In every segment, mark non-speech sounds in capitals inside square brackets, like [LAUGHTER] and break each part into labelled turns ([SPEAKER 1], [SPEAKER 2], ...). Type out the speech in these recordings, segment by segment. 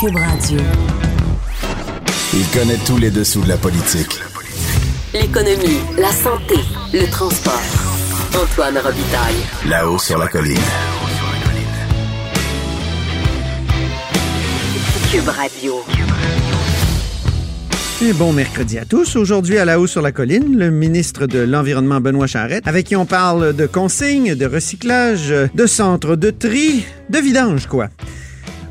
[SPEAKER 1] Cube Radio.
[SPEAKER 2] Il connaît tous les dessous de la politique.
[SPEAKER 1] L'économie, la santé, le transport. Antoine Robitaille.
[SPEAKER 2] Là-haut sur la colline.
[SPEAKER 1] Cube Radio.
[SPEAKER 3] Et bon mercredi à tous. Aujourd'hui, à la haut sur la colline, le ministre de l'Environnement, Benoît Charette, avec qui on parle de consignes, de recyclage, de centres de tri, de vidange, quoi.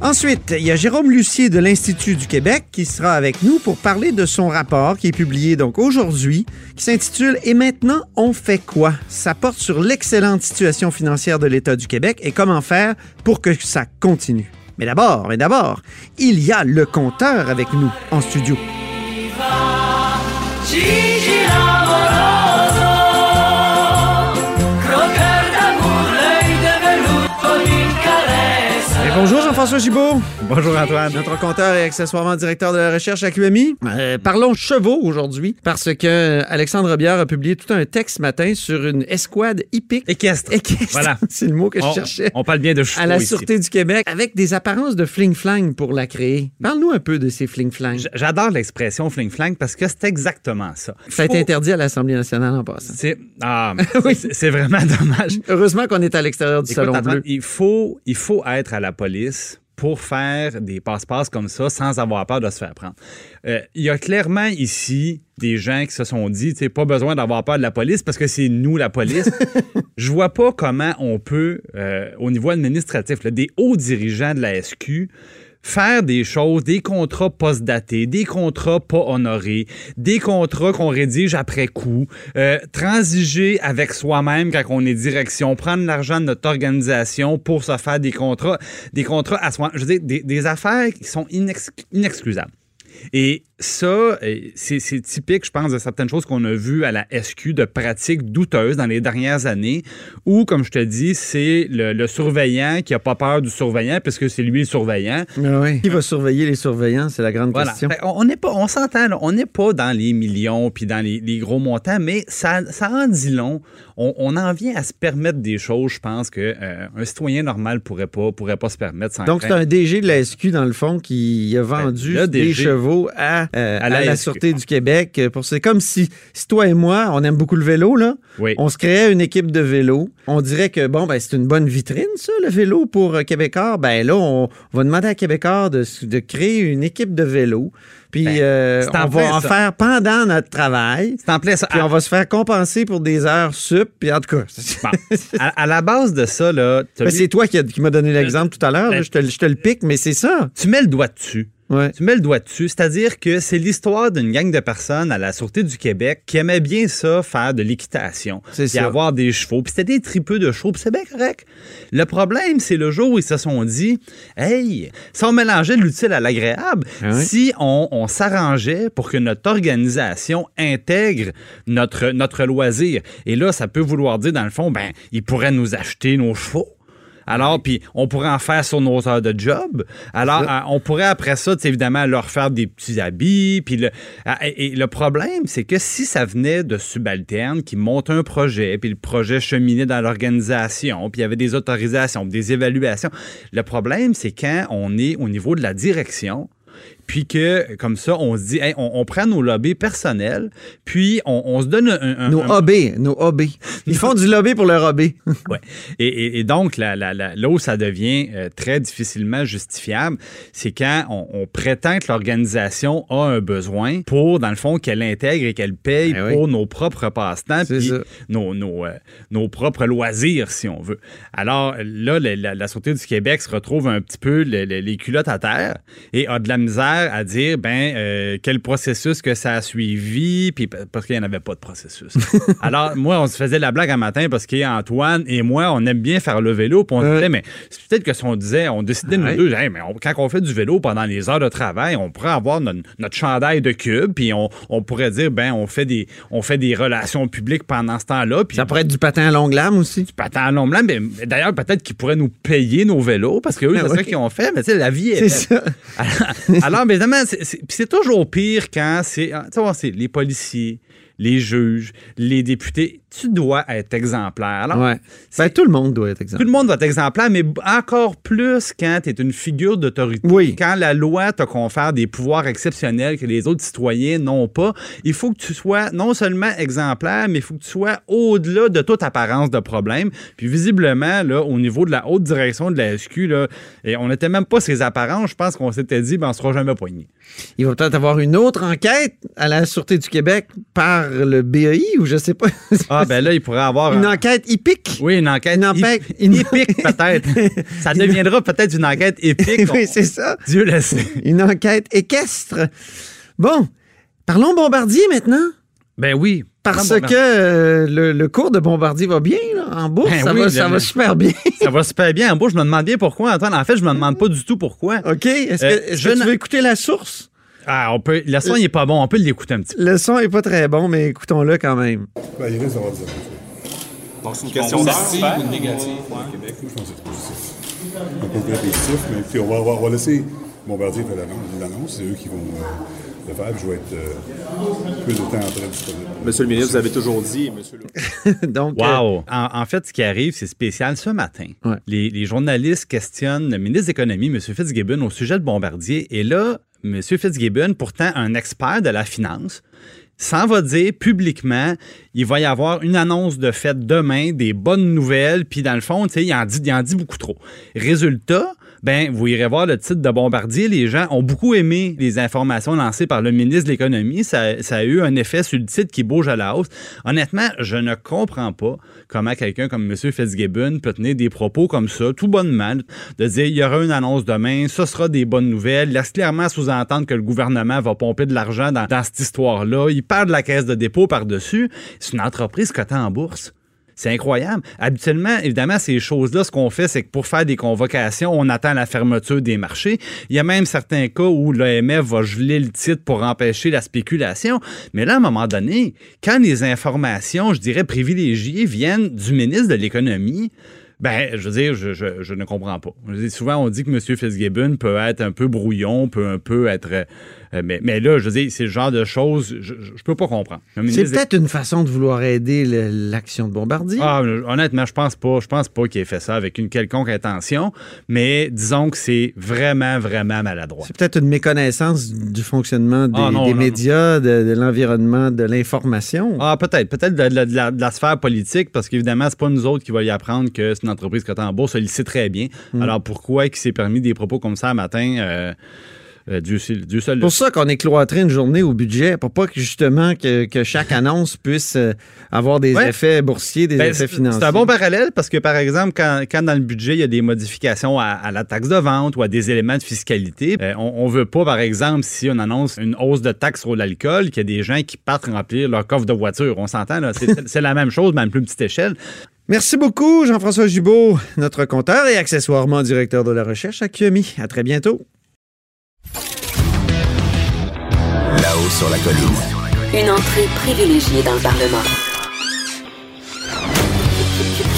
[SPEAKER 3] Ensuite, il y a Jérôme Lucier de l'Institut du Québec qui sera avec nous pour parler de son rapport qui est publié donc aujourd'hui, qui s'intitule Et maintenant, on fait quoi? Ça porte sur l'excellente situation financière de l'État du Québec et comment faire pour que ça continue. Mais d'abord, mais d'abord, il y a le compteur avec nous en studio. Bonjour Jean-François Gibault.
[SPEAKER 4] Bonjour Antoine.
[SPEAKER 3] Notre compteur et accessoirement directeur de la recherche à QMI. Euh, parlons chevaux aujourd'hui parce que Alexandre Biard a publié tout un texte ce matin sur une escouade hippique.
[SPEAKER 4] Équestre.
[SPEAKER 3] Équestre.
[SPEAKER 4] Voilà. [LAUGHS]
[SPEAKER 3] C'est le mot que je
[SPEAKER 4] On,
[SPEAKER 3] cherchais.
[SPEAKER 4] on parle bien de chevaux
[SPEAKER 3] à la
[SPEAKER 4] ici.
[SPEAKER 3] Sûreté du Québec avec des apparences de fling-flang pour la créer. Parle-nous un peu de ces fling-flang.
[SPEAKER 4] J'adore l'expression fling-flang parce que c'est exactement ça.
[SPEAKER 3] Ça a été interdit à l'Assemblée nationale en passant.
[SPEAKER 4] C'est ah, [LAUGHS]
[SPEAKER 3] Oui.
[SPEAKER 4] vraiment dommage.
[SPEAKER 3] Heureusement qu'on est à l'extérieur du
[SPEAKER 4] Écoute,
[SPEAKER 3] Salon Bleu.
[SPEAKER 4] il faut, il faut être à la police pour faire des passe-passe comme ça sans avoir peur de se faire prendre. Euh, il y a clairement ici des gens qui se sont dit, tu sais, pas besoin d'avoir peur de la police parce que c'est nous la police. [LAUGHS] Je vois pas comment on peut, euh, au niveau administratif, là, des hauts dirigeants de la SQ, faire des choses, des contrats post-datés, des contrats pas honorés, des contrats qu'on rédige après coup, euh, transiger avec soi-même quand on est direction, prendre l'argent de notre organisation pour se faire des contrats, des contrats à soi. Je veux dire, des, affaires qui sont inex- inexcusables. Et ça, c'est c'est typique, je pense, de certaines choses qu'on a vues à la SQ, de pratiques douteuses dans les dernières années, où, comme je te dis, c'est le, le surveillant qui a pas peur du surveillant, puisque c'est lui le surveillant.
[SPEAKER 3] Oui. Qui va surveiller les surveillants? C'est la grande
[SPEAKER 4] Voilà.
[SPEAKER 3] question.
[SPEAKER 4] Fait, on n'est pas, on s'entend, là, on n'est pas dans les millions puis dans les, les gros montants, mais ça, ça en dit long. On, on en vient à se permettre des choses, je pense que euh, un citoyen normal pourrait pas, pourrait pas se permettre. Sans
[SPEAKER 3] Donc, c'est un DG de la SQ, dans le fond, qui a vendu
[SPEAKER 4] Ben, le
[SPEAKER 3] des
[SPEAKER 4] DG.
[SPEAKER 3] Chevaux à, euh, à
[SPEAKER 4] la.
[SPEAKER 3] Sûreté du Québec. Pour C'est comme si, si toi et moi, on aime beaucoup le vélo, là.
[SPEAKER 4] Oui.
[SPEAKER 3] On se créait une équipe de vélo. On dirait que, bon, ben, c'est une bonne vitrine, ça, le vélo pour euh, Québécois. Ben là, on va demander à Québécois de, créer une équipe de vélo. Puis,
[SPEAKER 4] Ben,
[SPEAKER 3] euh,
[SPEAKER 4] en
[SPEAKER 3] on va en
[SPEAKER 4] ça.
[SPEAKER 3] faire pendant notre travail.
[SPEAKER 4] C'est en plein ça.
[SPEAKER 3] Puis, on va se faire compenser pour des heures sup. Puis, en tout cas, [LAUGHS]
[SPEAKER 4] Bon. à, à la base de ça, là,
[SPEAKER 3] Ben, c'est toi qui, a- qui m'as donné l'exemple tout à l'heure.
[SPEAKER 4] Ben-
[SPEAKER 3] te, je te le pique, mais c'est ça.
[SPEAKER 4] tu mets le doigt dessus.
[SPEAKER 3] Ouais.
[SPEAKER 4] Tu mets le doigt dessus, c'est-à-dire que c'est l'histoire d'une gang de personnes à la Sûreté du Québec qui aimaient bien ça, faire de l'équitation,
[SPEAKER 3] C'est ça.
[SPEAKER 4] avoir des chevaux, puis c'était des tripeux de chevaux, puis c'est bien correct. Le problème, c'est le jour où ils se sont dit, hey, si on mélangeait l'utile à l'agréable,
[SPEAKER 3] Ah oui.
[SPEAKER 4] si on, on s'arrangeait pour que notre organisation intègre notre, notre loisir, et là, ça peut vouloir dire, dans le fond, ben, ils pourraient nous acheter nos chevaux. Alors, puis on pourrait en faire sur nos heures de job. Alors, euh, on pourrait après ça, évidemment, leur faire des petits habits. Puis le, et, et le problème, c'est que si ça venait de subalternes qui montent un projet, puis le projet cheminait dans l'organisation, puis il y avait des autorisations, des évaluations. Le problème, c'est quand on est au niveau de la direction, puis que, comme ça, on se dit, hey, on, on prend nos lobbies personnels, puis on, on se donne un... un-
[SPEAKER 3] Nos
[SPEAKER 4] un-
[SPEAKER 3] OB, nos OB. Ils font du lobby pour leur OB. [LAUGHS]
[SPEAKER 4] Ouais. Et, et- et donc, la, la, la- là où ça devient euh, très difficilement justifiable, c'est quand on, on prétend que l'organisation a un besoin pour, dans le fond, qu'elle intègre et qu'elle paye
[SPEAKER 3] Ben oui.
[SPEAKER 4] pour nos propres passe-temps, puis nos, nos, euh, nos propres loisirs, si on veut. Alors là, la, la, Sûreté du Québec se retrouve un petit peu le- le- les culottes à terre et a de la misère à dire, ben, euh, quel processus que ça a suivi, puis parce qu'il n'y en avait pas de processus. [LAUGHS] Alors, moi, on se faisait la blague un matin parce qu'Antoine et moi, on aime bien faire le vélo, puis on se
[SPEAKER 3] Ouais.
[SPEAKER 4] disait, mais c'est peut-être que si on disait, on décidait nous deux, Hey, mais on- quand on fait du vélo pendant les heures de travail, on pourrait avoir notre, notre chandail de cube, puis on, on pourrait dire, ben, on fait des, on fait des relations publiques pendant ce temps-là,
[SPEAKER 3] Ça pourrait être du patin à longue lame aussi.
[SPEAKER 4] patin à long blanc, mais d'ailleurs, peut-être qu'ils pourraient nous payer nos vélos parce que eux,
[SPEAKER 3] Ah
[SPEAKER 4] c'est
[SPEAKER 3] oui.
[SPEAKER 4] ça qu'ils ont fait, mais tu sais, la vie est.
[SPEAKER 3] C'est ça. [LAUGHS]
[SPEAKER 4] Alors, c'est- toujours pire quand ah, c'est les policiers, les juges, les députés. Tu dois être exemplaire. Alors,
[SPEAKER 3] ouais. Ben, tout le monde doit être exemplaire.
[SPEAKER 4] Tout le monde doit être exemplaire, mais encore plus quand tu es une figure d'autorité.
[SPEAKER 3] Oui.
[SPEAKER 4] Quand la loi te confère des pouvoirs exceptionnels que les autres citoyens n'ont pas, il faut que tu sois non seulement exemplaire, mais il faut que tu sois au-delà de toute apparence de problème. Puis visiblement, là, au niveau de la haute direction de la SQ, là, et on n'était même pas ces apparences. Je pense qu'on s'était dit, ben, on ne sera jamais poigné.
[SPEAKER 3] Il va peut-être avoir une autre enquête à la Sûreté du Québec par le BEI ou je sais pas.
[SPEAKER 4] Ah, ben là, il pourrait avoir.
[SPEAKER 3] Une enquête hippique.
[SPEAKER 4] Oui, une enquête une... [LAUGHS] épique, peut-être. [LAUGHS] ça deviendra peut-être une enquête épique.
[SPEAKER 3] oui, c'est ça.
[SPEAKER 4] Dieu le sait.
[SPEAKER 3] Une enquête équestre. Bon, parlons Bombardier maintenant.
[SPEAKER 4] Ben oui.
[SPEAKER 3] Parce que euh, le, cours de Bombardier va bien là, en bourse. Ben ça, va, ça va, super bien. [LAUGHS]
[SPEAKER 4] ça va super bien en bourse. Je me demande bien pourquoi, Antoine. En fait, je me demande pas du tout pourquoi.
[SPEAKER 3] OK. Est-ce que, euh, tu veux écouter la source?
[SPEAKER 4] Ah, on peut. Le son, il n'est pas bon. On peut l'écouter un petit peu.
[SPEAKER 3] Le son n'est pas très bon, mais écoutons-le quand même.
[SPEAKER 5] Ben, il risque d'avoir des
[SPEAKER 6] Donc, c'est une question positive ou négative pour le Québec? Je pense que c'est
[SPEAKER 5] positif. Un peu positif, mais puis on va, on va laisser Bombardier faire l'annonce. C'est eux qui vont. Euh, je vais être euh, plus de temps après disponible.
[SPEAKER 6] Monsieur le ministre, vous avez toujours dit, monsieur
[SPEAKER 4] le... [LAUGHS] Donc, wow. Euh, en, fait, ce qui arrive, c'est spécial. Ce matin, les, journalistes questionnent le ministre de l'Économie, M. Fitzgibbon, au sujet de Bombardier. Et là, M. Fitzgibbon, pourtant un expert de la finance, s'en va dire publiquement, il va y avoir une annonce de fête demain, des bonnes nouvelles, puis dans le fond, il en, dit, il en dit beaucoup trop. Résultat, ben, vous irez voir le titre de Bombardier. Les gens ont beaucoup aimé les informations lancées par le ministre de l'Économie. Ça, a eu un effet sur le titre qui bouge à la hausse. Honnêtement, je ne comprends pas comment quelqu'un comme M. Fitzgibbon peut tenir des propos comme ça, tout bonnement, de dire il y aura une annonce demain, ce sera des bonnes nouvelles. Laisse clairement sous-entendre que le gouvernement va pomper de l'argent dans, dans cette histoire-là. Il parle de la caisse de dépôt par-dessus. C'est une entreprise cotée en bourse. C'est incroyable. Habituellement, évidemment, ces choses-là, ce qu'on fait, c'est que pour faire des convocations, on attend la fermeture des marchés. Il y a même certains cas où l'OMF va geler le titre pour empêcher la spéculation. Mais là, à un moment donné, quand les informations, je dirais, privilégiées viennent du ministre de l'Économie, ben, je veux dire, je, je, ne comprends pas. souvent, on dit que M. Fitzgibbon peut être un peu brouillon, peut un peu être euh, mais, mais, là, je veux dire, c'est le genre de choses, je ne peux pas comprendre.
[SPEAKER 3] C'est peut-être une façon de vouloir aider l'action de Bombardier.
[SPEAKER 4] Ah, honnêtement, je pense pas. Je pense pas qu'il ait fait ça avec une quelconque intention, mais disons que c'est vraiment, vraiment maladroit.
[SPEAKER 3] C'est peut-être une méconnaissance du fonctionnement des, ah, médias, de, l'environnement, de l'information.
[SPEAKER 4] Ah, peut-être. Peut-être de, la sphère politique, parce qu'évidemment, c'est pas nous autres qui va y apprendre que c'est une entreprise cotée en bourse. Il le sait très bien. Mm. Alors pourquoi il s'est permis des propos comme ça un matin? Euh, euh, Dieu,
[SPEAKER 3] C'est pour ça qu'on est cloîtré une journée au budget, pour pas que justement que, chaque annonce puisse euh, avoir des effets boursiers, des ben, effets financiers.
[SPEAKER 4] C'est un bon parallèle parce que, par exemple, quand, dans le budget, il y a des modifications à, la taxe de vente ou à des éléments de fiscalité, euh, on, ne veut pas, par exemple, si on annonce une hausse de taxe sur l'alcool, qu'il y a des gens qui partent remplir leur coffre de voiture. On s'entend, là. C'est la même chose, mais à une plus petite échelle.
[SPEAKER 3] Merci beaucoup, Jean-François Gibault, notre compteur et accessoirement directeur de la recherche à QMI. À très bientôt.
[SPEAKER 1] Là-haut sur la colline. Une entrée privilégiée dans le Parlement.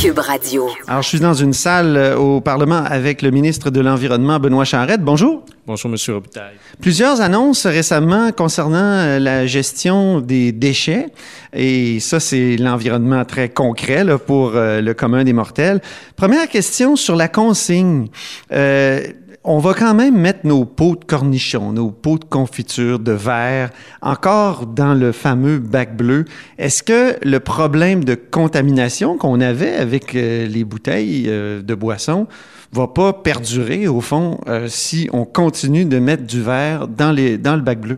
[SPEAKER 1] Cube Radio.
[SPEAKER 3] Alors, je suis dans une salle euh, au Parlement avec le ministre de l'Environnement, Benoît Charette. Bonjour.
[SPEAKER 7] Bonjour, Monsieur Robitaille.
[SPEAKER 3] Plusieurs annonces récemment concernant euh, la gestion des déchets. Et ça, c'est l'environnement très concret là, pour euh, le commun des mortels. Première question sur la consigne. Euh, on va quand même mettre nos pots de cornichons, nos pots de confiture, de verre, encore dans le fameux bac bleu. Est-ce que le problème de contamination qu'on avait avec euh, les bouteilles euh, de boisson va pas perdurer, au fond, euh, si on continue de mettre du verre dans, les, dans le bac bleu?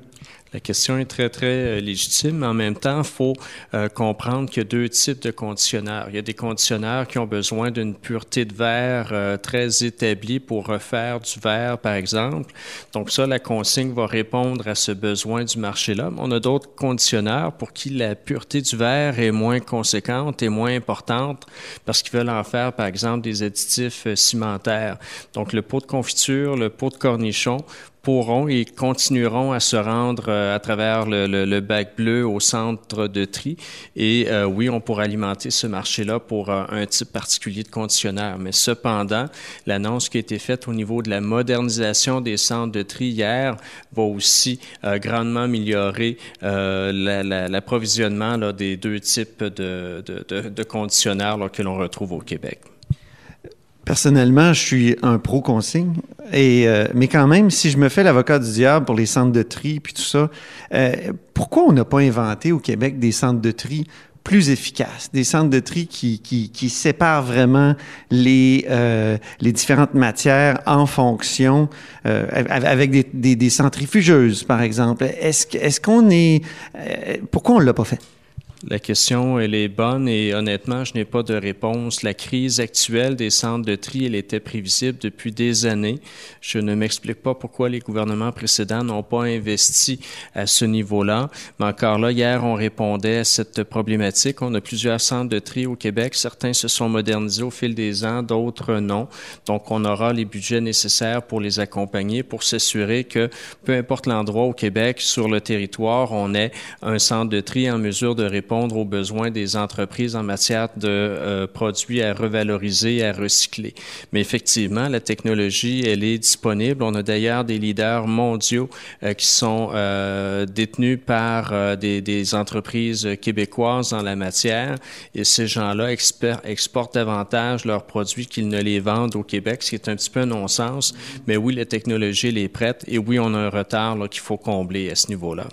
[SPEAKER 7] La question est très, très euh, légitime, en même temps, il faut euh, comprendre qu'il y a deux types de conditionneurs. Il y a des conditionneurs qui ont besoin d'une pureté de verre euh, très établie pour refaire du verre, par exemple. Donc ça, la consigne va répondre à ce besoin du marché-là. On a d'autres conditionneurs pour qui la pureté du verre est moins conséquente et moins importante parce qu'ils veulent en faire, par exemple, des additifs cimentaires. Donc le pot de confiture, le pot de cornichon pourront et continueront à se rendre euh, à travers le, bac bleu au centre de tri. Et euh, oui, on pourra alimenter ce marché-là pour euh, un type particulier de conditionnaire. Mais cependant, l'annonce qui a été faite au niveau de la modernisation des centres de tri hier va aussi grandement améliorer l'approvisionnement des deux types de, de, que l'on retrouve au Québec.
[SPEAKER 3] Personnellement, je suis un pro-consigne. Euh, mais quand même, si je me fais l'avocat du diable pour les centres de tri puis tout ça, euh, pourquoi on n'a pas inventé au Québec des centres de tri plus efficaces, des centres de tri qui, séparent vraiment les, euh, les différentes matières en fonction, avec des, centrifugeuses, par exemple? Est-ce, qu'on est... Pourquoi on ne l'a pas fait?
[SPEAKER 7] La question, elle est bonne et honnêtement, je n'ai pas de réponse. La crise actuelle des centres de tri, elle était prévisible depuis des années. Je ne m'explique pas pourquoi les gouvernements précédents n'ont pas investi à ce niveau-là. Mais encore là, hier, on répondait à cette problématique. On a plusieurs centres de tri au Québec. Certains se sont modernisés au fil des ans, d'autres non. Donc, on aura les budgets nécessaires pour les accompagner, pour s'assurer que peu importe l'endroit au Québec, sur le territoire, on ait un centre de tri en mesure de répondre aux besoins des entreprises en matière de euh, produits à revaloriser et à recycler. Mais effectivement, la technologie, elle est disponible. On a d'ailleurs des leaders mondiaux euh, qui sont euh, détenus par des, des, entreprises québécoises en la matière et ces gens-là exportent davantage leurs produits qu'ils ne les vendent au Québec, ce qui est un petit peu un non-sens. Mais oui, la technologie, elle est prête et oui, on a un retard qu'il faut combler à ce niveau-là.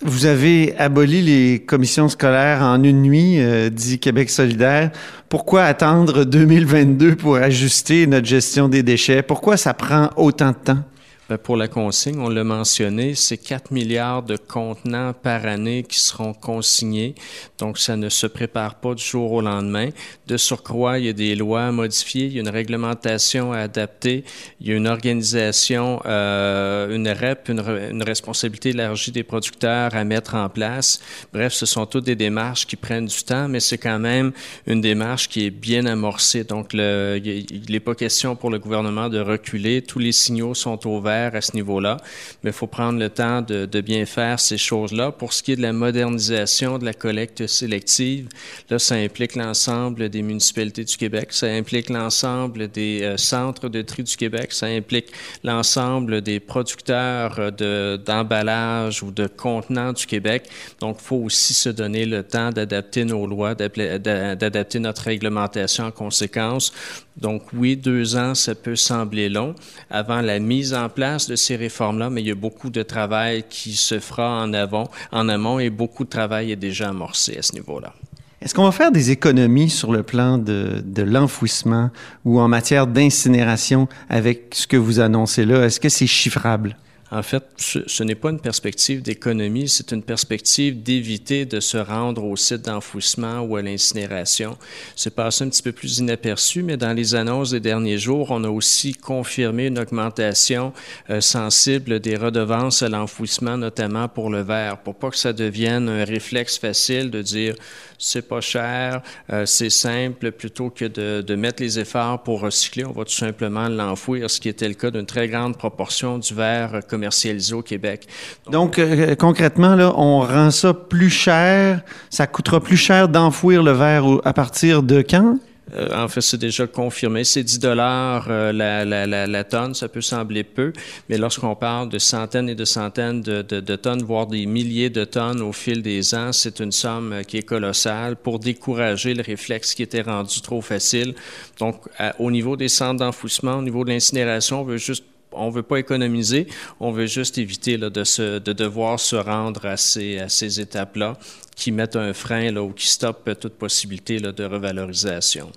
[SPEAKER 3] Vous avez aboli les commissions scolaires en une nuit, euh, dit Québec solidaire. Pourquoi attendre 2022 pour ajuster notre gestion des déchets? Pourquoi ça prend autant de temps?
[SPEAKER 7] Ben, pour la consigne, on l'a mentionné, c'est 4 milliards de contenants par année qui seront consignés. Donc, ça ne se prépare pas du jour au lendemain. De surcroît, il y a des lois à modifier, il y a une réglementation à adapter, il y a une organisation, euh, une REP, une, responsabilité élargie des producteurs à mettre en place. Bref, ce sont toutes des démarches qui prennent du temps, mais c'est quand même une démarche qui est bien amorcée. Donc, il n'est pas question pour le gouvernement de reculer. Tous les signaux sont ouverts à ce niveau-là, mais il faut prendre le temps de, bien faire ces choses-là. Pour ce qui est de la modernisation de la collecte sélective, là, ça implique l'ensemble des municipalités du Québec, ça implique l'ensemble des euh, centres de tri du Québec, ça implique l'ensemble des producteurs d'emballage ou de contenants du Québec. Donc, il faut aussi se donner le temps d'adapter nos lois, d'adapter notre réglementation en conséquence. Donc oui, deux ans, ça peut sembler long avant la mise en place de ces réformes-là, mais il y a beaucoup de travail qui se fera en, avant, en amont et beaucoup de travail est déjà amorcé à ce niveau-là.
[SPEAKER 3] Est-ce qu'on va faire des économies sur le plan de, de l'enfouissement ou en matière d'incinération avec ce que vous annoncez là? Est-ce que c'est chiffrable?
[SPEAKER 7] En fait, ce, n'est pas une perspective d'économie, c'est une perspective d'éviter de se rendre au site d'enfouissement ou à l'incinération. C'est passé un petit peu plus inaperçu, mais dans les annonces des derniers jours, on a aussi confirmé une augmentation euh, sensible des redevances à l'enfouissement, notamment pour le verre, pour pas que ça devienne un réflexe facile de dire c'est pas cher, euh, c'est simple, plutôt que de, de, mettre les efforts pour recycler, on va tout simplement l'enfouir, ce qui était le cas d'une très grande proportion du verre commercialisé au Québec.
[SPEAKER 3] Donc, euh, concrètement, là, on rend ça plus cher, ça coûtera plus cher d'enfouir le verre à partir de quand?
[SPEAKER 7] Euh, en fait, c'est déjà confirmé. C'est 10 dollars euh, la, la, la, la, tonne. Ça peut sembler peu, mais lorsqu'on parle de centaines et de centaines de, de, de, tonnes, voire des milliers de tonnes au fil des ans, c'est une somme euh, qui est colossale pour décourager le réflexe qui était rendu trop facile. Donc, au niveau des centres d'enfouissement, au niveau de l'incinération, on veut juste on veut pas économiser, on veut juste éviter là, de, se, de devoir se rendre à ces, à ces étapes-là qui mettent un frein là, ou qui stoppent toute possibilité là, de revalorisation.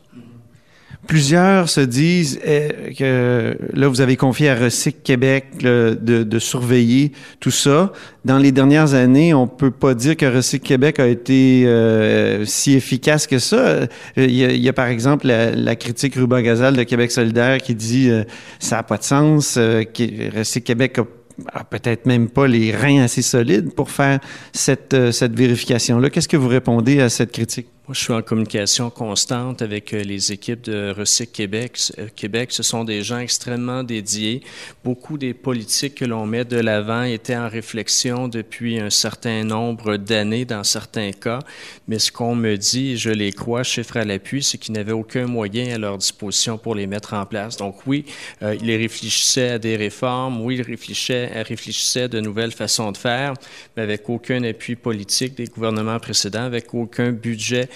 [SPEAKER 3] Plusieurs se disent eh, que là, vous avez confié à Recyc Québec de, surveiller tout ça. Dans les dernières années, on peut pas dire que Recyc Québec a été euh, si efficace que ça. Il y a, il y a par exemple la, critique Ruba Gazal de Québec solidaire qui dit euh, ça n'a pas de sens. Euh, Recyc Québec a peut-être même pas les reins assez solides pour faire cette, euh, cette vérification-là. Qu'est-ce que vous répondez à cette critique?
[SPEAKER 7] Je suis en communication constante avec euh, les équipes de Recyc Québec. Euh, Québec, ce sont des gens extrêmement dédiés. Beaucoup des politiques que l'on met de l'avant étaient en réflexion depuis un certain nombre d'années dans certains cas. Mais ce qu'on me dit, je les crois, chiffre à l'appui, c'est qu'ils n'avaient aucun moyen à leur disposition pour les mettre en place. Donc oui, euh, ils réfléchissaient à des réformes, oui, ils réfléchissaient, réfléchissaient de nouvelles façons de faire, mais avec aucun appui politique des gouvernements précédents, avec aucun budget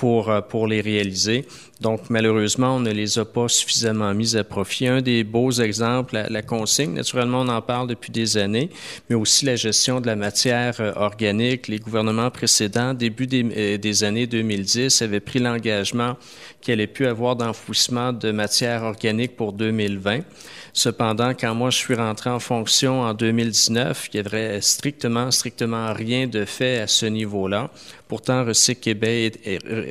[SPEAKER 7] pour, euh, pour les réaliser. Donc, malheureusement, on ne les a pas suffisamment mis à profit. Un des beaux exemples, la, consigne, naturellement, on en parle depuis des années, mais aussi la gestion de la matière euh, organique. Les gouvernements précédents, début des, euh, années 2010, avaient pris l'engagement qu'il allait plus avoir d'enfouissement de matière organique pour 2020. Cependant, quand moi je suis rentré en fonction en 2019, il y avait strictement, strictement rien de fait à ce niveau-là. Pourtant, Recyc Québec,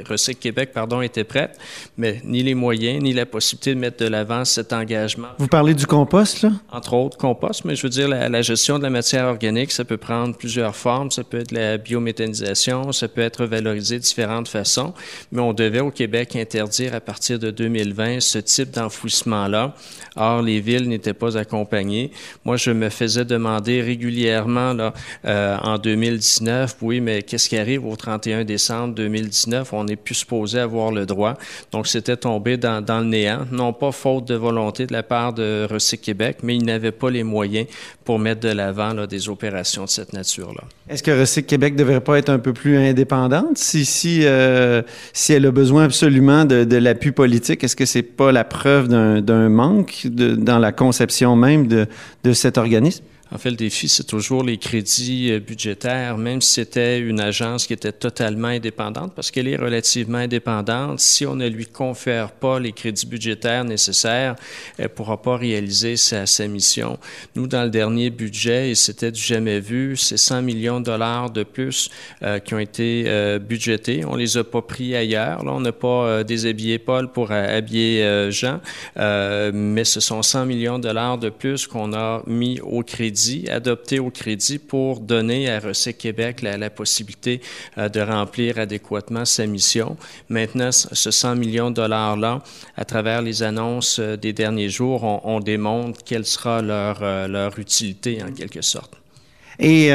[SPEAKER 7] Recyc Québec pardon, était prête, mais ni les moyens, ni la possibilité de mettre de l'avant cet engagement.
[SPEAKER 3] Vous parlez du compost, là?
[SPEAKER 7] Entre autres, compost, mais je veux dire, la, gestion de la matière organique, ça peut prendre plusieurs formes. Ça peut être la biométhanisation, ça peut être valorisé de différentes façons, mais on devait au Québec interdire à partir de 2020 ce type d'enfouissement-là. Or, les villes n'étaient pas accompagnées. Moi, je me faisais demander régulièrement, là, euh, en 2019, oui, mais qu'est-ce qui arrive au 31 décembre 2019, on n'est plus supposé avoir le droit. Donc, c'était tombé dans, le néant, non pas faute de volonté de la part de Recyc Québec, mais ils n'avaient pas les moyens pour mettre de l'avant des opérations de cette nature-là.
[SPEAKER 3] Est-ce que Recyc Québec ne devrait pas être un peu plus indépendante? Si, si, euh, si elle a besoin absolument de, l'appui politique? Est-ce que c'est pas la preuve d'un manque dans la conception même de, de cet organisme?
[SPEAKER 7] En fait, le défi, c'est toujours les crédits euh, budgétaires, même si c'était une agence qui était totalement indépendante, parce qu'elle est relativement indépendante. Si on ne lui confère pas les crédits budgétaires nécessaires, elle ne pourra pas réaliser sa, mission. Nous, dans le dernier budget, et c'était du jamais vu, c'est 100 millions de dollars de plus euh, qui ont été euh, budgétés. On les a pas pris ailleurs. Là, on n'a pas déshabillé Paul pour habiller Jean, mais ce sont 100 millions de dollars de plus qu'on a mis au crédit adopté au crédit pour donner à Recyc Québec la, possibilité euh, de remplir adéquatement sa mission. Maintenant, ce 100 millions de dollars-là, à travers les annonces euh, des derniers jours, on, démontre quelle sera leur, euh, leur utilité en quelque sorte.
[SPEAKER 3] Et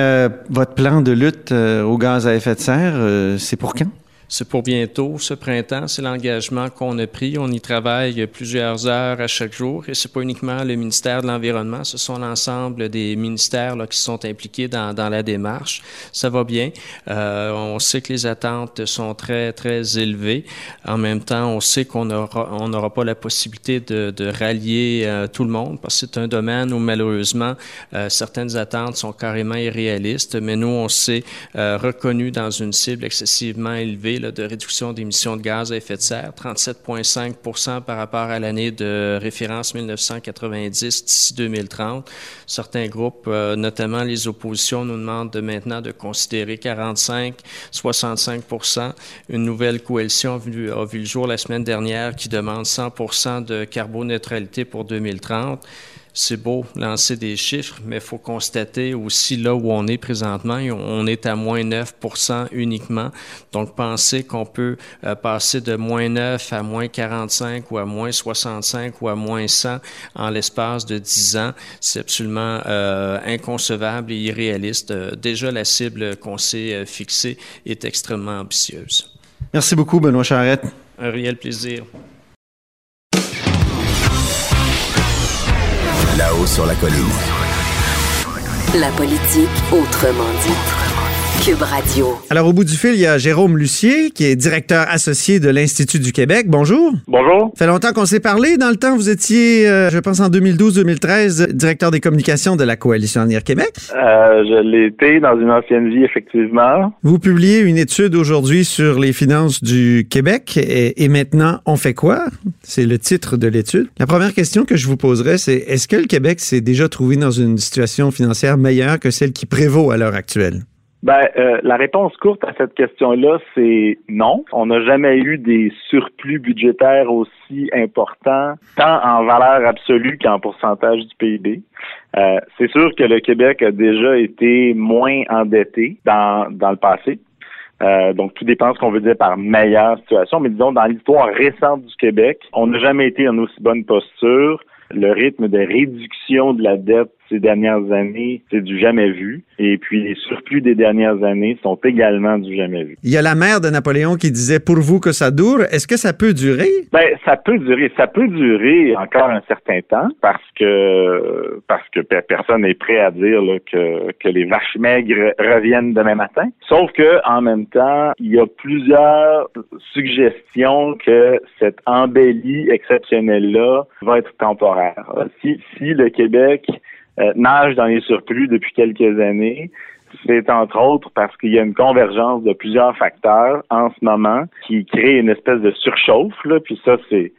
[SPEAKER 3] votre plan de lutte au gaz à effet de serre, c'est pour quand?
[SPEAKER 7] C'est pour bientôt, ce printemps. C'est l'engagement qu'on a pris. On y travaille plusieurs heures à chaque jour. Et c'est pas uniquement le ministère de l'Environnement, ce sont l'ensemble des ministères qui sont impliqués dans, la démarche. Ça va bien. Euh, on sait que les attentes sont très, très élevées. En même temps, on sait qu'on n'aura pas la possibilité de, rallier euh, tout le monde parce que c'est un domaine où malheureusement euh, certaines attentes sont carrément irréalistes. Mais nous, on s'est euh, reconnu dans une cible excessivement élevée de réduction d'émissions de gaz à effet de serre, 37,5 par rapport à l'année de référence 1990 d'ici 2030. Certains groupes, euh, notamment les oppositions, nous demandent de maintenant de considérer 45, 65% Une nouvelle coalition a vu, a vu le jour la semaine dernière qui demande 100 de carboneutralité pour 2030 c'est beau lancer des chiffres, mais il faut constater aussi là où on est présentement, on est à moins 9% uniquement. Donc, penser qu'on peut euh, passer de moins 9 à moins 45 ou à moins 65 ou à moins 100 en l'espace de 10 ans, c'est absolument euh, inconcevable et irréaliste. Euh, déjà, la cible qu'on s'est fixée est extrêmement ambitieuse.
[SPEAKER 3] Merci beaucoup, Benoît Charrette.
[SPEAKER 7] Un réel plaisir.
[SPEAKER 1] Là-haut sur la colline. La politique autrement dit. Cube Radio.
[SPEAKER 3] Alors, au bout du fil, il y a Jérôme Lucier, qui est directeur associé de l'Institut du Québec. Bonjour.
[SPEAKER 8] Bonjour.
[SPEAKER 3] Ça fait longtemps qu'on s'est parlé. Dans le temps, vous étiez, euh, je pense, en 2012-2013, directeur des communications de la Coalition Avenir Québec.
[SPEAKER 8] Euh, je l'ai été dans une ancienne vie, effectivement.
[SPEAKER 3] Vous publiez une étude aujourd'hui sur les finances du Québec. Et, et maintenant, on fait quoi? C'est le titre de l'étude. La première question que je vous poserais, c'est est-ce que le Québec s'est déjà trouvé dans une situation financière meilleure que celle qui prévaut à l'heure actuelle?
[SPEAKER 8] Ben, euh, la réponse courte à cette question-là, c'est non. On n'a jamais eu des surplus budgétaires aussi importants, tant en valeur absolue qu'en pourcentage du PIB. Euh, c'est sûr que le Québec a déjà été moins endetté dans, dans le passé. Euh, donc, tout dépend de ce qu'on veut dire par meilleure situation. Mais disons, dans l'histoire récente du Québec, on n'a jamais été en aussi bonne posture. Le rythme de réduction de la dette ces dernières années, c'est du jamais vu. Et puis, les surplus des dernières années sont également du jamais vu.
[SPEAKER 3] Il y a la mère de Napoléon qui disait pour vous que ça dure. Est-ce que ça peut durer?
[SPEAKER 8] Ben, ça peut durer. Ça peut durer encore un certain temps parce que, parce que personne n'est prêt à dire que, que les vaches maigres reviennent demain matin. Sauf que, en même temps, il y a plusieurs suggestions que cette embellie exceptionnelle-là va être temporaire. Si, si le Québec euh, nage dans les surplus depuis quelques années, c'est entre autres parce qu'il y a une convergence de plusieurs facteurs en ce moment qui crée une espèce de surchauffe. Là, puis ça, c'est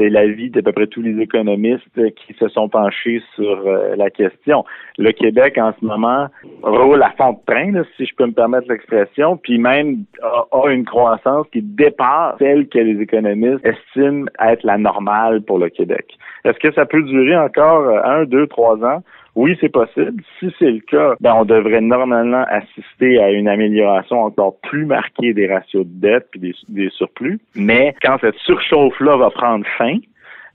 [SPEAKER 8] c'est l'avis d'à peu près tous les économistes qui se sont penchés sur euh, la question. Le Québec, en ce moment, roule à fond de train, si je peux me permettre l'expression, puis même a, une croissance qui dépasse celle que les économistes estiment être la normale pour le Québec. Est-ce que ça peut durer encore euh, un, deux, trois ans? Oui, c'est possible. Si c'est le cas, ben, on devrait normalement assister à une amélioration encore plus marquée des ratios de dette puis des, des surplus. Mais quand cette surchauffe-là va prendre fin,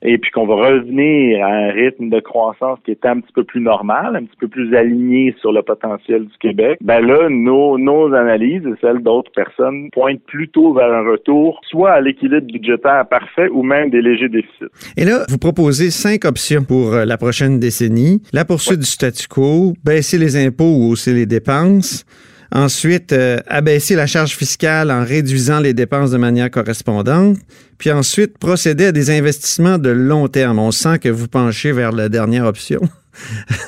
[SPEAKER 8] et puis qu'on va revenir à un rythme de croissance qui est un petit peu plus normal, un petit peu plus aligné sur le potentiel du Québec, ben là, nos, nos analyses et celles d'autres personnes pointent plutôt vers un retour soit à l'équilibre budgétaire parfait ou même des légers déficits.
[SPEAKER 3] Et là, vous proposez cinq options pour euh, la prochaine décennie. La poursuite du statu quo, baisser les impôts ou hausser les dépenses, Ensuite, euh, abaisser la charge fiscale en réduisant les dépenses de manière correspondante. Puis ensuite, procéder à des investissements de long terme. On sent que vous penchez vers la dernière option. [LAUGHS]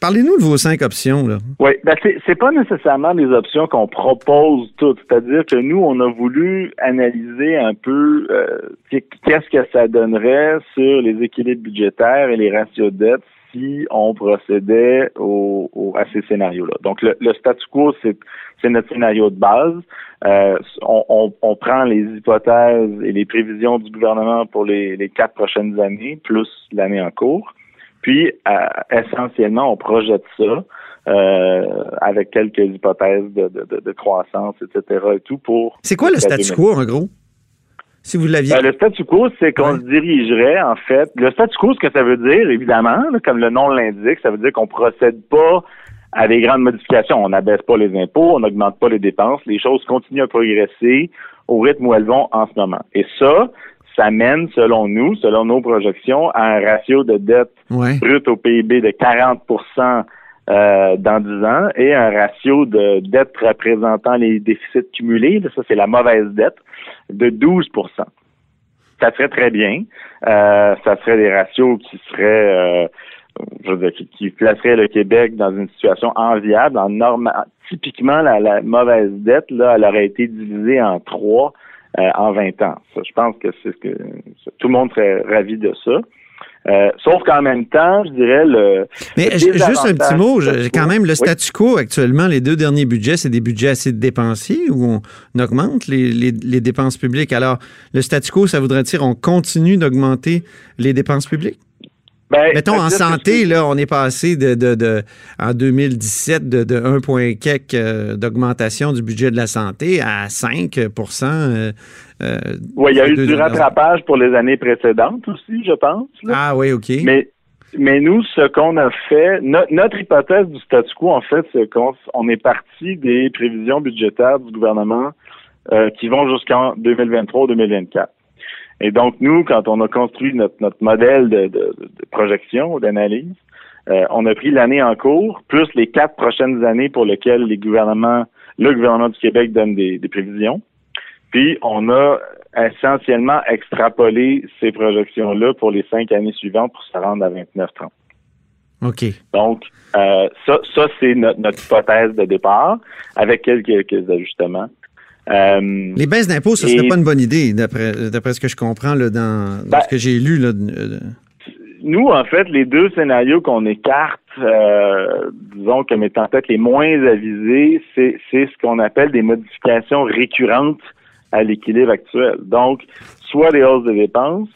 [SPEAKER 3] Parlez-nous de vos cinq options. Là.
[SPEAKER 8] Oui, ben c'est pas nécessairement des options qu'on propose toutes. C'est-à-dire que nous, on a voulu analyser un peu euh, qu'est-ce que ça donnerait sur les équilibres budgétaires et les ratios de dette si on procédait au, à ces scénarios-là. Donc, le, statu quo, c'est notre scénario de base. Euh, on, on, prend les hypothèses et les prévisions du gouvernement pour les, les quatre prochaines années, plus l'année en cours. Puis, euh, essentiellement, on projette ça euh, avec quelques hypothèses de, de, de, croissance, etc. et tout pour...
[SPEAKER 3] C'est quoi le statu quo, en gros? Si vous l'aviez?
[SPEAKER 8] Ben, le statu quo, c'est qu'on se dirigerait, en fait. Le statu quo, ce que ça veut dire, évidemment, comme le nom l'indique, ça veut dire qu'on procède pas à des grandes modifications. On n'abaisse pas les impôts, on n'augmente pas les dépenses. Les choses continuent à progresser au rythme où elles vont en ce moment. Et ça, ça mène, selon nous, selon nos projections, à un ratio de dette brute au PIB de 40 euh, dans 10 ans et un ratio de dette représentant les déficits cumulés, ça c'est la mauvaise dette, de 12% Ça serait très bien. Euh, ça serait des ratios qui seraient euh, je veux dire, qui, qui placeraient le Québec dans une situation enviable. En typiquement, la, mauvaise dette, là, elle aurait été divisée en trois en 20 ans. Ça, je pense que c'est ce que tout le monde serait ravi de ça. Euh, sauf qu'en même temps, je dirais le.
[SPEAKER 3] Mais juste un petit mot, quand même, le statu quo actuellement, les deux derniers budgets, c'est des budgets assez dépensiers où on augmente les, les, dépenses publiques? Alors, le statu quo, ça voudrait dire on continue d'augmenter les dépenses publiques? Ben, Mettons, en santé, là, on est passé de, de, de en 2017 de, de 1 point euh, d'augmentation du budget de la santé à 5% euh,
[SPEAKER 8] euh, Oui, il y a eu du rattrapage pour les années précédentes aussi, je pense.
[SPEAKER 3] Ah oui, OK.
[SPEAKER 8] Mais, mais nous, ce qu'on a fait, notre hypothèse du statu quo, en fait, c'est qu'on on est parti des prévisions budgétaires du gouvernement qui vont jusqu'en 2023-2024. Et donc, nous, quand on a construit notre, notre modèle de, de, de projection ou d'analyse, euh, on a pris l'année en cours, plus les quatre prochaines années pour lesquelles les gouvernements, le gouvernement du Québec donne des, des prévisions. Puis, on a essentiellement extrapolé ces projections-là pour les cinq années suivantes pour se rendre à 29-30.
[SPEAKER 3] OK.
[SPEAKER 8] Donc, euh, ça, ça c'est notre, notre, hypothèse de départ, avec quelques, quelques ajustements.
[SPEAKER 3] Euh, les baisses d'impôts, ce ne serait pas une bonne idée, d'après ce que je comprends là, dans, dans ben, ce que j'ai lu. Là,
[SPEAKER 8] nous, en fait, les deux scénarios qu'on écarte, euh, disons comme étant peut-être les moins avisés, c'est ce qu'on appelle des modifications récurrentes à l'équilibre actuel. Donc, soit des hausses de dépenses,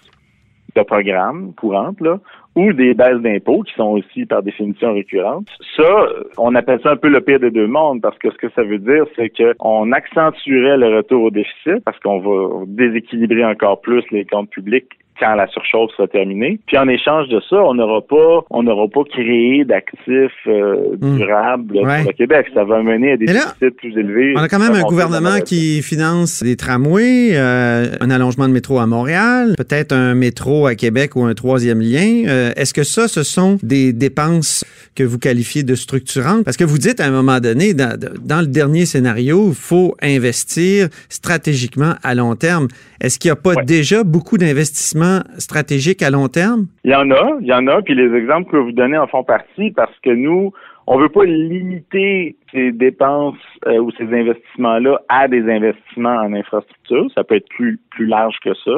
[SPEAKER 8] de programmes courantes, là, ou des baisses d'impôts qui sont aussi par définition récurrentes. Ça, on appelle ça un peu le pire des deux mondes parce que ce que ça veut dire, c'est qu'on accentuerait le retour au déficit parce qu'on va déséquilibrer encore plus les comptes publics quand la surchauffe sera terminée. Puis en échange de ça, on n'aura pas, on n'aura pas créé d'actifs euh, hmm. durables pour le Québec. Ça va mener à des déficits plus élevés.
[SPEAKER 3] On a quand même un gouvernement qui finance des tramways, euh, un allongement de métro à Montréal, peut-être un métro à Québec ou un troisième lien. Euh, est-ce que ça, ce sont des dépenses que vous qualifiez de structurantes? Parce que vous dites à un moment donné, dans, dans le dernier scénario, il faut investir stratégiquement à long terme. Est-ce qu'il n'y a pas déjà beaucoup d'investissements stratégiques à long terme?
[SPEAKER 8] Il y en a, il y en a, puis les exemples que vous donnez en font partie parce que nous, on veut pas limiter ces dépenses euh, ou ces investissements-là à des investissements en infrastructure. Ça peut être plus plus large que ça.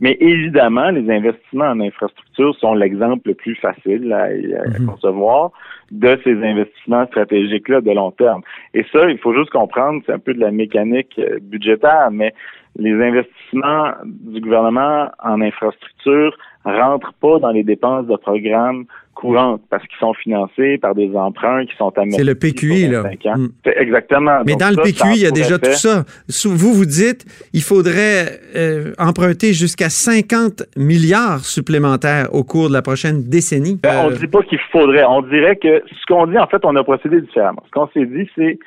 [SPEAKER 8] Mais évidemment, les investissements en infrastructure sont l'exemple le plus facile à, mhm. concevoir de ces investissements stratégiques-là de long terme. Et ça, il faut juste comprendre, c'est un peu de la mécanique euh, budgétaire, mais les investissements du gouvernement en infrastructure rentrent pas dans les dépenses de programmes courantes parce qu'ils sont financés par des emprunts qui sont
[SPEAKER 3] amortis. C'est le PQI, là.
[SPEAKER 8] Mm. Exactement.
[SPEAKER 3] Mais dans le PQI, il y a déjà tout ça. Vous, vous dites, il faudrait euh, emprunter jusqu'à 50 milliards supplémentaires au cours de la prochaine décennie.
[SPEAKER 8] Ben, on ne dit pas qu'il faudrait. On dirait que ce qu'on dit, en fait, on a procédé différemment. Ce qu'on s'est dit, c'est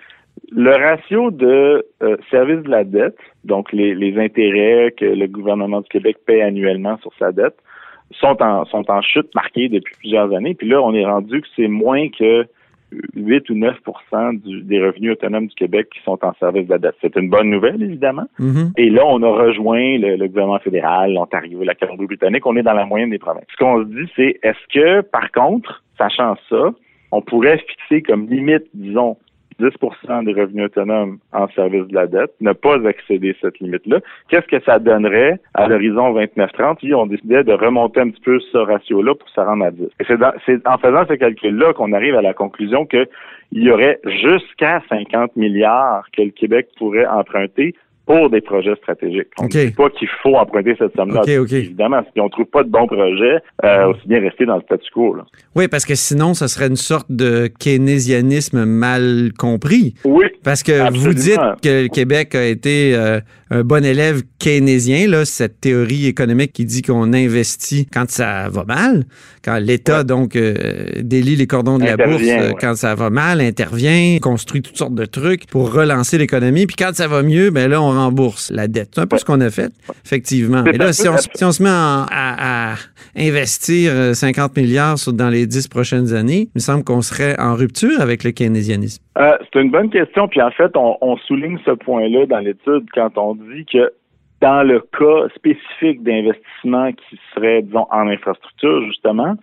[SPEAKER 8] le ratio de euh, service de la dette, donc les, les, intérêts que le gouvernement du Québec paie annuellement sur sa dette, sont en, sont en chute marquée depuis plusieurs années. Puis là, on est rendu que c'est moins que 8 ou 9 du, des revenus autonomes du Québec qui sont en service de la dette. C'est une bonne nouvelle, évidemment. Mm-hmm. Et là, on a rejoint le, le gouvernement fédéral, l'Ontario, la Colombie-Britannique. On est dans la moyenne des provinces. Ce qu'on se dit, c'est est-ce que, par contre, sachant ça, on pourrait fixer comme limite, disons, 10% des revenus autonomes en service de la dette, ne pas accéder cette limite-là. Qu'est-ce que ça donnerait à l'horizon 29-30 si on décidait de remonter un petit peu ce ratio-là pour se rendre à 10? Et c'est en faisant ce calcul-là qu'on arrive à la conclusion qu'il y aurait jusqu'à 50 milliards que le Québec pourrait emprunter pour des projets stratégiques. On ne dit pas qu'il faut emprunter cette somme-là. Évidemment, si on ne trouve pas de bons projets, euh, aussi bien rester dans le statu quo.
[SPEAKER 3] Oui, parce que sinon, ça serait une sorte de keynésianisme mal compris.
[SPEAKER 8] Oui.
[SPEAKER 3] Parce que vous dites que le Québec a été euh, un bon élève keynésien, là, cette théorie économique qui dit qu'on investit quand ça va mal, quand l'État, donc, euh, délie les cordons de la bourse quand ça va mal, intervient, construit toutes sortes de trucs pour relancer l'économie. Puis quand ça va mieux, ben là, on la dette. C'est un peu ce qu'on a fait, effectivement. Et là, si on, se met à, investir 50 euh, milliards dans les 10 prochaines années, il me semble qu'on serait en rupture avec le keynésianisme.
[SPEAKER 8] Euh, c'est une bonne question. Puis en fait, on, souligne ce point-là dans l'étude quand on dit que dans le cas spécifique d'investissement qui serait, disons, en infrastructure, justement,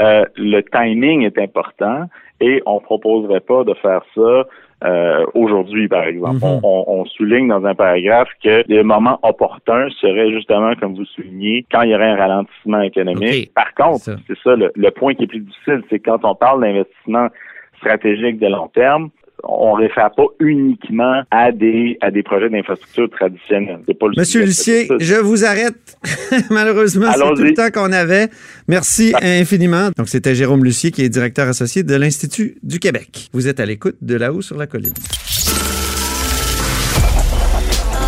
[SPEAKER 8] euh, le timing est important et on proposerait pas de faire ça euh, aujourd'hui, par exemple. Mhm. on, souligne dans un paragraphe que le moment opportun serait justement, comme vous soulignez, quand il y aurait un ralentissement économique. Par contre, c'est ça le, le, point qui est plus difficile, c'est quand on parle d'investissement stratégique de long terme, on réfère pas uniquement à des à des projets d'infrastructure traditionnels.
[SPEAKER 3] Monsieur Lucier, je vous arrête. [LAUGHS] Malheureusement, c'est tout le temps qu'on avait. Merci infiniment. Donc, c'était Jérôme Lucier qui est directeur associé de l'Institut du Québec. Vous êtes à l'écoute de là-haut sur la colline.